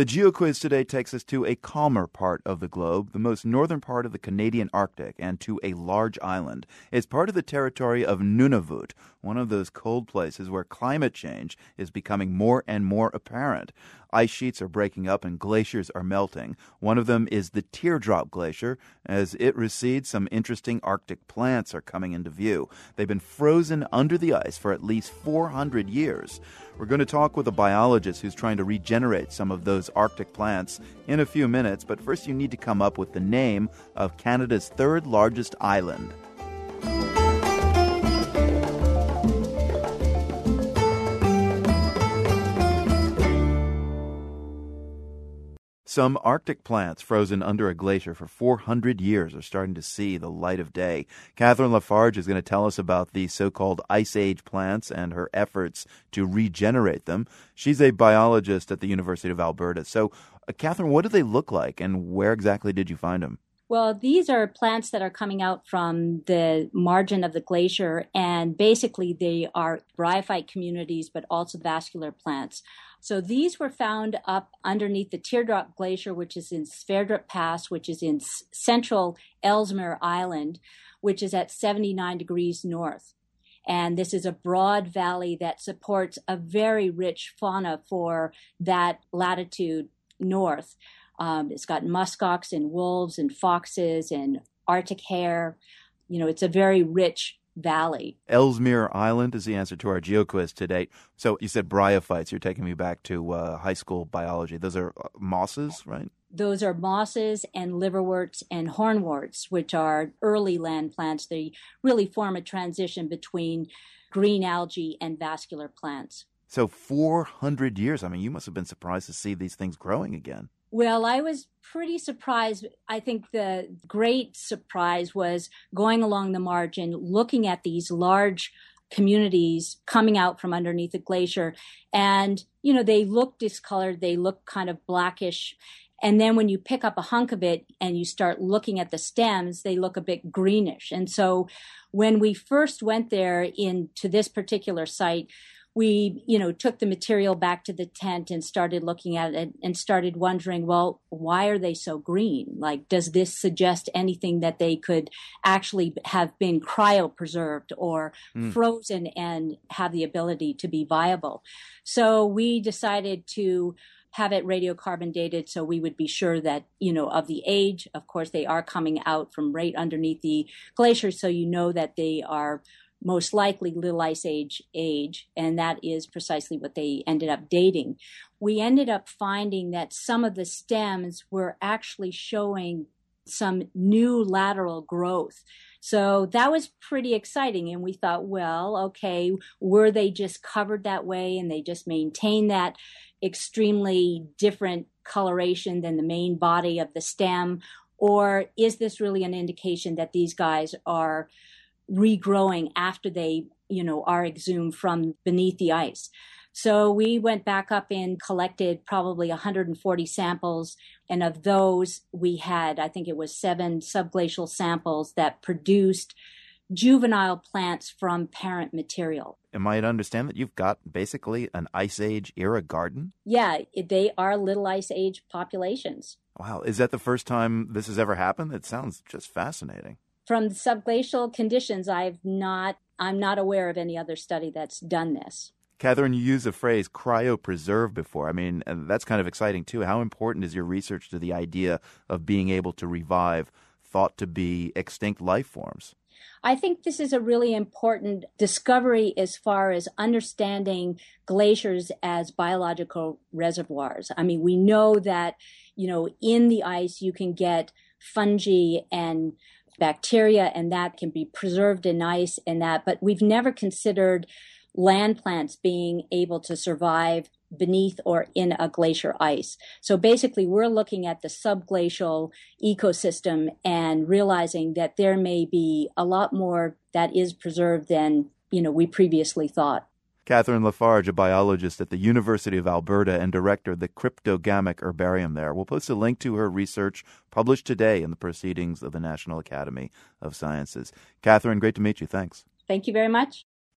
The GeoQuiz today takes us to a calmer part of the globe, the most northern part of the Canadian Arctic, and to a large island. It's part of the territory of Nunavut, one of those cold places where climate change is becoming more and more apparent. Ice sheets are breaking up and glaciers are melting. One of them is the Teardrop Glacier. As it recedes, some interesting Arctic plants are coming into view. They've been frozen under the ice for at least 400 years. We're going to talk with a biologist who's trying to regenerate some of those Arctic plants in a few minutes, but first you need to come up with the name of Canada's third largest island. Some Arctic plants frozen under a glacier for 400 years are starting to see the light of day. Catherine LaFarge is going to tell us about these so called Ice Age plants and her efforts to regenerate them. She's a biologist at the University of Alberta. So, uh, Catherine, what do they look like and where exactly did you find them? Well, these are plants that are coming out from the margin of the glacier, and basically they are bryophyte communities, but also vascular plants. So these were found up underneath the Teardrop Glacier, which is in Sverdrup Pass, which is in central Ellesmere Island, which is at 79 degrees north. And this is a broad valley that supports a very rich fauna for that latitude north. Um, it's got muskox and wolves and foxes and Arctic hare. You know, it's a very rich valley. Ellesmere Island is the answer to our GeoQuiz today. So you said bryophytes. You're taking me back to uh, high school biology. Those are uh, mosses, right? Those are mosses and liverworts and hornworts, which are early land plants. They really form a transition between green algae and vascular plants. So 400 years. I mean, you must have been surprised to see these things growing again. Well, I was pretty surprised. I think the great surprise was going along the margin, looking at these large communities coming out from underneath the glacier. And, you know, they look discolored, they look kind of blackish. And then when you pick up a hunk of it and you start looking at the stems, they look a bit greenish. And so when we first went there into this particular site, we you know took the material back to the tent and started looking at it and started wondering well why are they so green? Like does this suggest anything that they could actually have been cryopreserved or mm. frozen and have the ability to be viable? So we decided to have it radiocarbon dated so we would be sure that you know of the age. Of course they are coming out from right underneath the glacier so you know that they are most likely Little Ice Age age, and that is precisely what they ended up dating. We ended up finding that some of the stems were actually showing some new lateral growth. So that was pretty exciting. And we thought, well, okay, were they just covered that way and they just maintained that extremely different coloration than the main body of the stem? Or is this really an indication that these guys are regrowing after they, you know, are exhumed from beneath the ice. So we went back up and collected probably 140 samples. And of those, we had, I think it was seven subglacial samples that produced juvenile plants from parent material. Am I to understand that you've got basically an ice age era garden? Yeah, they are little ice age populations. Wow. Is that the first time this has ever happened? It sounds just fascinating from the subglacial conditions, I've not, I'm not aware of any other study that's done this. Catherine, you used the phrase cryopreserve before. I mean, that's kind of exciting too. How important is your research to the idea of being able to revive thought to be extinct life forms? I think this is a really important discovery as far as understanding glaciers as biological reservoirs. I mean, we know that, you know, in the ice you can get fungi and bacteria and that can be preserved in ice and that, but we've never considered land plants being able to survive beneath or in a glacier ice. So basically, we're looking at the subglacial ecosystem and realizing that there may be a lot more that is preserved than you know we previously thought. Catherine LaFarge, a biologist at the University of Alberta and director of the Cryptogamic Herbarium there. We'll post a link to her research published today in the Proceedings of the National Academy of Sciences. Catherine, great to meet you. Thanks. Thank you very much.